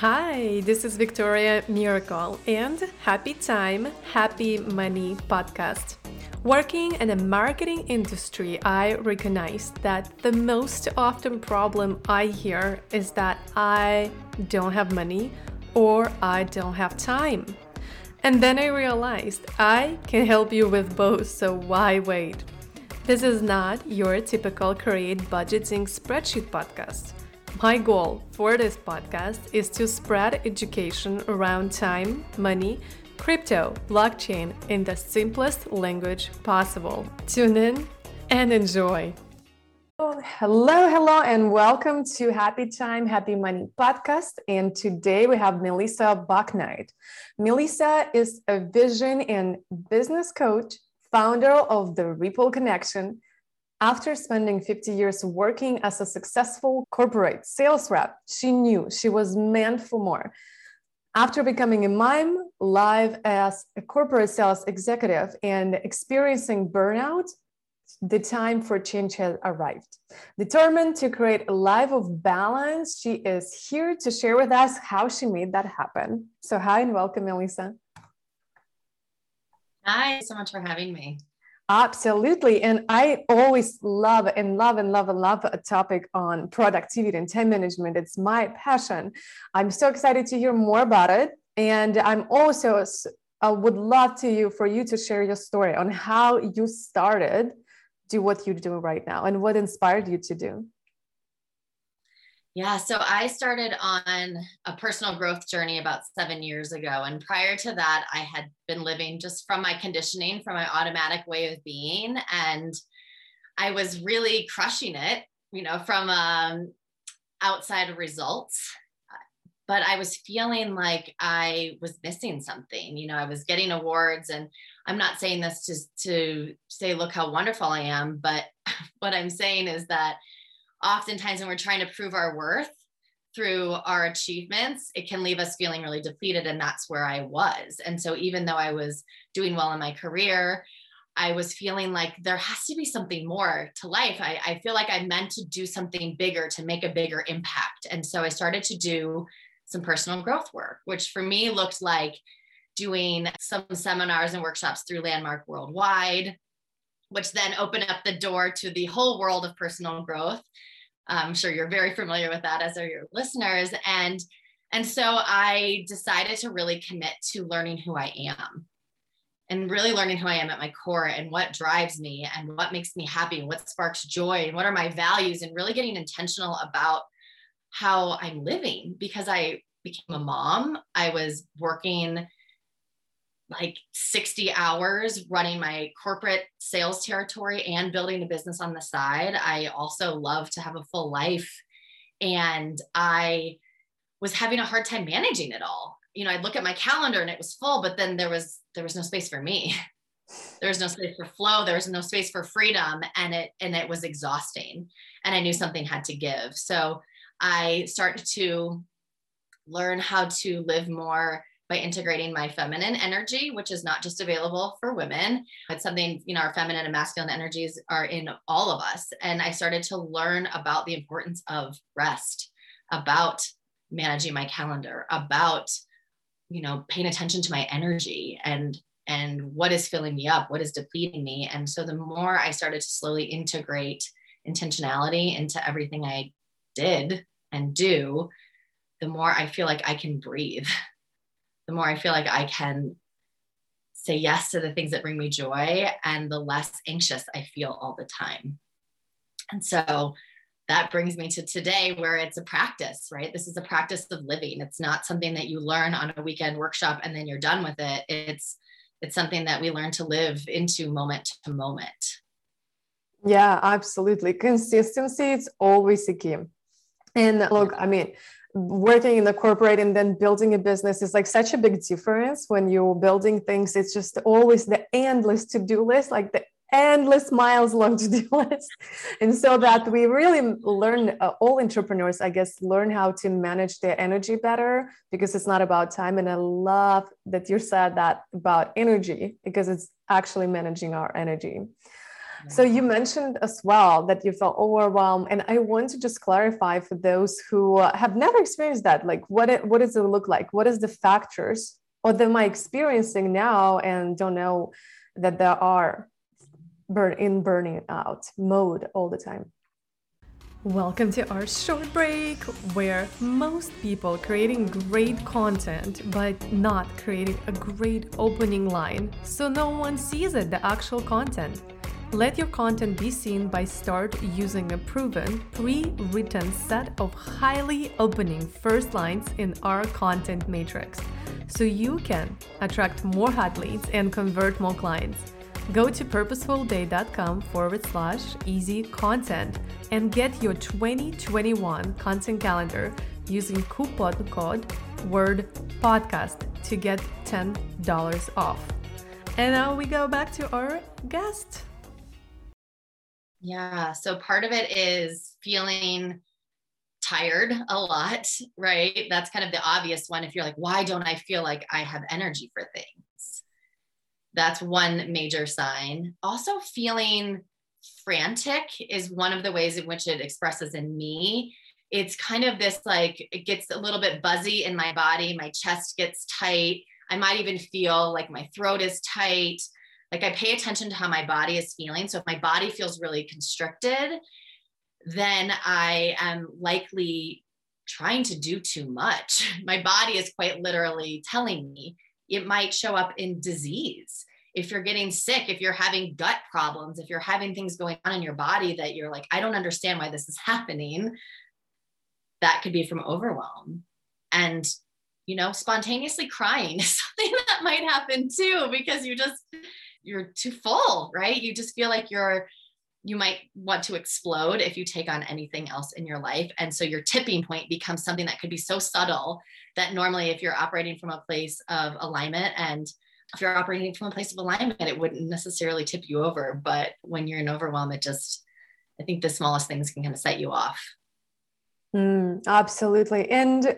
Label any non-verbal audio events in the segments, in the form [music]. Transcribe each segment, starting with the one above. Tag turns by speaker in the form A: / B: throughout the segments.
A: Hi, this is Victoria Miracle and Happy Time, Happy Money podcast. Working in the marketing industry, I recognize that the most often problem I hear is that I don't have money or I don't have time. And then I realized I can help you with both, so why wait? This is not your typical create budgeting spreadsheet podcast. My goal for this podcast is to spread education around time, money, crypto, blockchain in the simplest language possible. Tune in and enjoy. Hello, hello, and welcome to Happy Time, Happy Money podcast. And today we have Melissa Bucknight. Melissa is a vision and business coach, founder of the Ripple Connection, after spending 50 years working as a successful corporate sales rep, she knew she was meant for more. After becoming a mime live as a corporate sales executive and experiencing burnout, the time for change has arrived. Determined to create a life of balance, she is here to share with us how she made that happen. So, hi and welcome, Melissa.
B: Hi, so much for having me.
A: Absolutely. And I always love and love and love and love a topic on productivity and time management. It's my passion. I'm so excited to hear more about it. And I'm also I would love to you for you to share your story on how you started do what you do right now and what inspired you to do.
B: Yeah, so I started on a personal growth journey about seven years ago. And prior to that, I had been living just from my conditioning, from my automatic way of being. And I was really crushing it, you know, from um, outside results. But I was feeling like I was missing something. You know, I was getting awards, and I'm not saying this to, to say, look how wonderful I am. But [laughs] what I'm saying is that oftentimes when we're trying to prove our worth through our achievements, it can leave us feeling really depleted. And that's where I was. And so even though I was doing well in my career, I was feeling like there has to be something more to life. I, I feel like I meant to do something bigger to make a bigger impact. And so I started to do some personal growth work, which for me looked like doing some seminars and workshops through Landmark Worldwide, which then opened up the door to the whole world of personal growth. I'm sure you're very familiar with that, as are your listeners. And and so I decided to really commit to learning who I am and really learning who I am at my core and what drives me and what makes me happy and what sparks joy and what are my values and really getting intentional about how I'm living because I became a mom. I was working like 60 hours running my corporate sales territory and building a business on the side. I also love to have a full life. And I was having a hard time managing it all. You know, I'd look at my calendar and it was full, but then there was there was no space for me. [laughs] there was no space for flow, there was no space for freedom and it and it was exhausting. And I knew something had to give. So I started to learn how to live more by integrating my feminine energy, which is not just available for women. It's something, you know, our feminine and masculine energies are in all of us. And I started to learn about the importance of rest, about managing my calendar, about, you know, paying attention to my energy and and what is filling me up, what is depleting me. And so the more I started to slowly integrate intentionality into everything I did and do, the more I feel like I can breathe [laughs] the more I feel like I can say yes to the things that bring me joy and the less anxious I feel all the time. And so that brings me to today where it's a practice, right? This is a practice of living. It's not something that you learn on a weekend workshop and then you're done with it. It's it's something that we learn to live into moment to moment.
A: Yeah, absolutely. Consistency is always a key. And look, I mean, working in the corporate and then building a business is like such a big difference when you're building things. It's just always the endless to-do list like the endless miles long [laughs] to-do list. And so that we really learn uh, all entrepreneurs i guess learn how to manage their energy better because it's not about time. And i love that you said that about energy because it's actually managing our energy So you mentioned as well that you felt overwhelmed, and I want to just clarify for those who uh, have never experienced that. Like, what it, what does it look like? What is the factors, or am I experiencing now and don't know that there are burn in burning out mode all the time? Welcome to our short break, where most people creating great content but not creating a great opening line, so no one sees it, the actual content. Let your content be seen by start using a proven, pre-written set of highly opening first lines in our content matrix so you can attract more hot leads and convert more clients. Go to purposefulday.com forward slash easy content and get your 2021 content calendar using coupon code word podcast to get $10 off. And now we go back to our guest.
B: Yeah. So part of it is feeling tired a lot, [laughs] right? That's kind of the obvious one. If you're like, why don't I feel like I have energy for things? That's one major sign. Also, feeling frantic is one of the ways in which it expresses in me. It's kind of this like, it gets a little bit buzzy in my body. My chest gets tight. I might even feel like my throat is tight like I pay attention to how my body is feeling. So if my body feels really constricted, then I am likely trying to do too much. [laughs] My body is quite literally telling me it might show up in disease. If you're getting sick, if you're having gut problems, if you're having things going on in your body that you're like, I don't understand why this is [laughs] happening, that could be from overwhelm. And, you know, spontaneously crying [laughs] is something that might happen too, because you just, you're too full, right? You just feel like you're you might want to explode if you take on anything else in your life. And so your tipping point becomes something that could be so subtle that normally if you're operating from a place of alignment and if you're operating from a place of alignment, it wouldn't necessarily tip you over. But when you're in overwhelm, it just, I think the smallest things can kind of set you off.
A: Mm, absolutely. And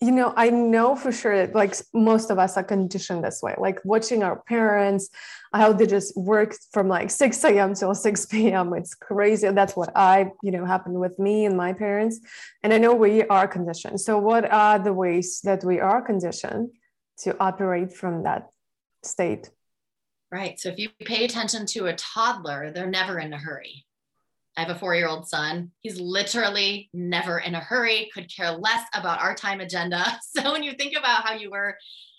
A: you know i know for sure that like most of us are conditioned this way like watching our parents how they just work from like 6 a.m till 6 p.m it's crazy. That's what i you know happened with me and my parents and i know we are conditioned. So what are the ways that we are conditioned to operate from that state?
B: Right. So if you pay attention to a toddler they're never in a hurry I have a four year old son. He's literally never in a hurry, could care less about our time agenda. [laughs] So when you think about how you were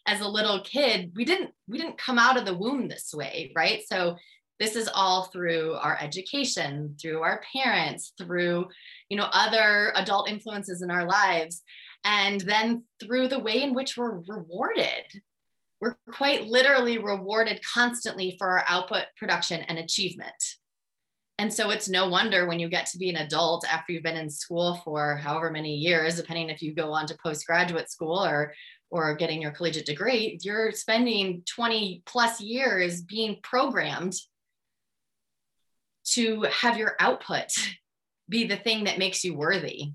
B: as a little kid, we didn't we didn't come out of the womb this way, right? So this is all through our education, through our parents, through you know other adult influences in our lives, and then through the way in which we're rewarded. We're quite literally rewarded constantly for our output, production, and achievement and so it's no wonder when you get to be an adult after you've been in school for however many years, depending if you go on to postgraduate school or or getting your collegiate degree, you're spending 20 plus years being programmed to have your output be the thing that makes you worthy.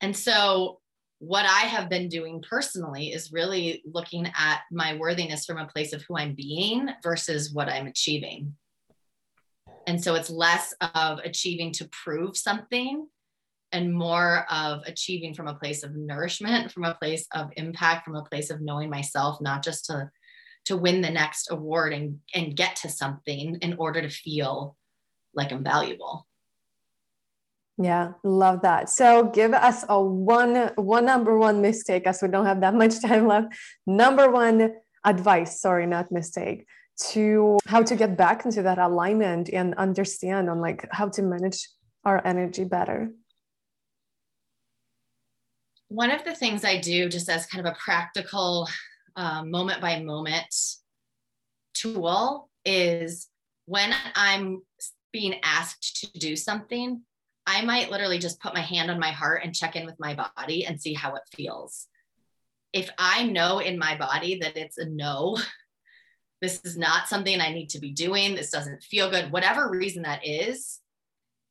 B: And so what I have been doing personally is really looking at my worthiness from a place of who I'm being versus what I'm achieving. And so it's less of achieving to prove something and more of achieving from a place of nourishment, from a place of impact, from a place of knowing myself, not just to to win the next award and, and get to something in order to feel like I'm valuable.
A: Yeah, love that. So give us a one one number one mistake as we don't have that much time left. Number one advice, sorry, not mistake to how to get back into that alignment and understand on like how to manage our energy better.
B: One of the things i do just as kind of a practical um, moment by moment tool is when i'm being asked to do something i might literally just put my hand on my heart and check in with my body and see how it feels. If i know in my body that it's a no this is not something I need to be doing. This doesn't feel good. Whatever reason that is,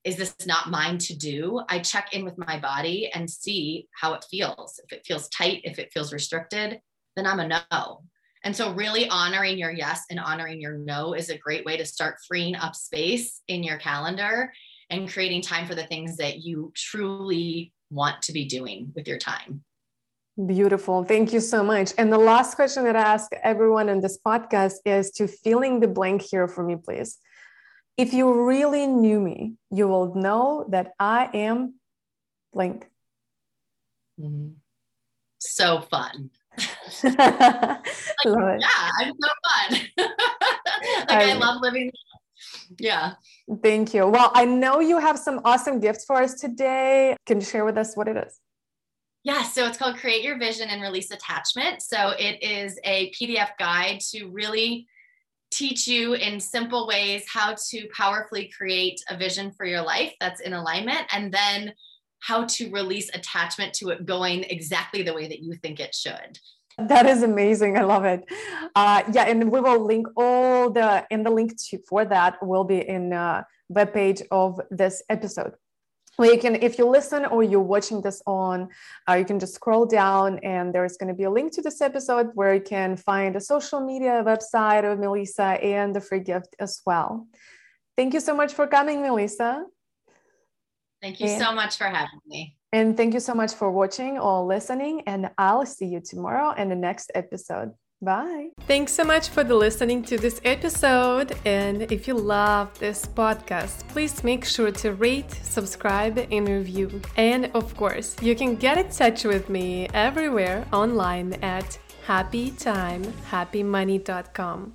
B: is this not mine to do? I check in with my body and see how it feels. If it feels tight, if it feels restricted, then I'm a no. And so, really honoring your yes and honoring your no is a great way to start freeing up space in your calendar and creating time for the things that you truly want to be doing with your time.
A: Beautiful. Thank you so much. And the last question that I ask everyone in this podcast is to filling the blank here for me, please. If you really knew me, you will know that I am blank.
B: Mm-hmm. So fun. [laughs] like. Yeah, I'm so fun. [laughs] like I, I love living. Yeah.
A: Thank you. Well, I know you have some awesome gifts for us today. Can you share with us what it is?
B: Yeah, so it's called Create Your Vision and Release Attachment. So it is a PDF guide to really teach you in simple ways how to powerfully create a vision for your life that's in alignment and then how to release attachment to it going exactly the way that you think it should.
A: That is amazing. I love it. Uh, yeah, and we will link all the and the link to, for that will be in uh, web page of this episode. Well, you can, if you listen or you're watching this on, uh, you can just scroll down and there's going to be a link to this episode where you can find a social media website of Melissa and the free gift as well. Thank you so much for coming, Melissa.
B: Thank you and, so much for having me.
A: And thank you so much for watching or listening. And I'll see you tomorrow in the next episode. Bye. Thanks so much for the listening to this episode. And if you love this podcast, please make sure to rate, subscribe, and review. And of course, you can get in touch with me everywhere online at happytimehappymoney.com.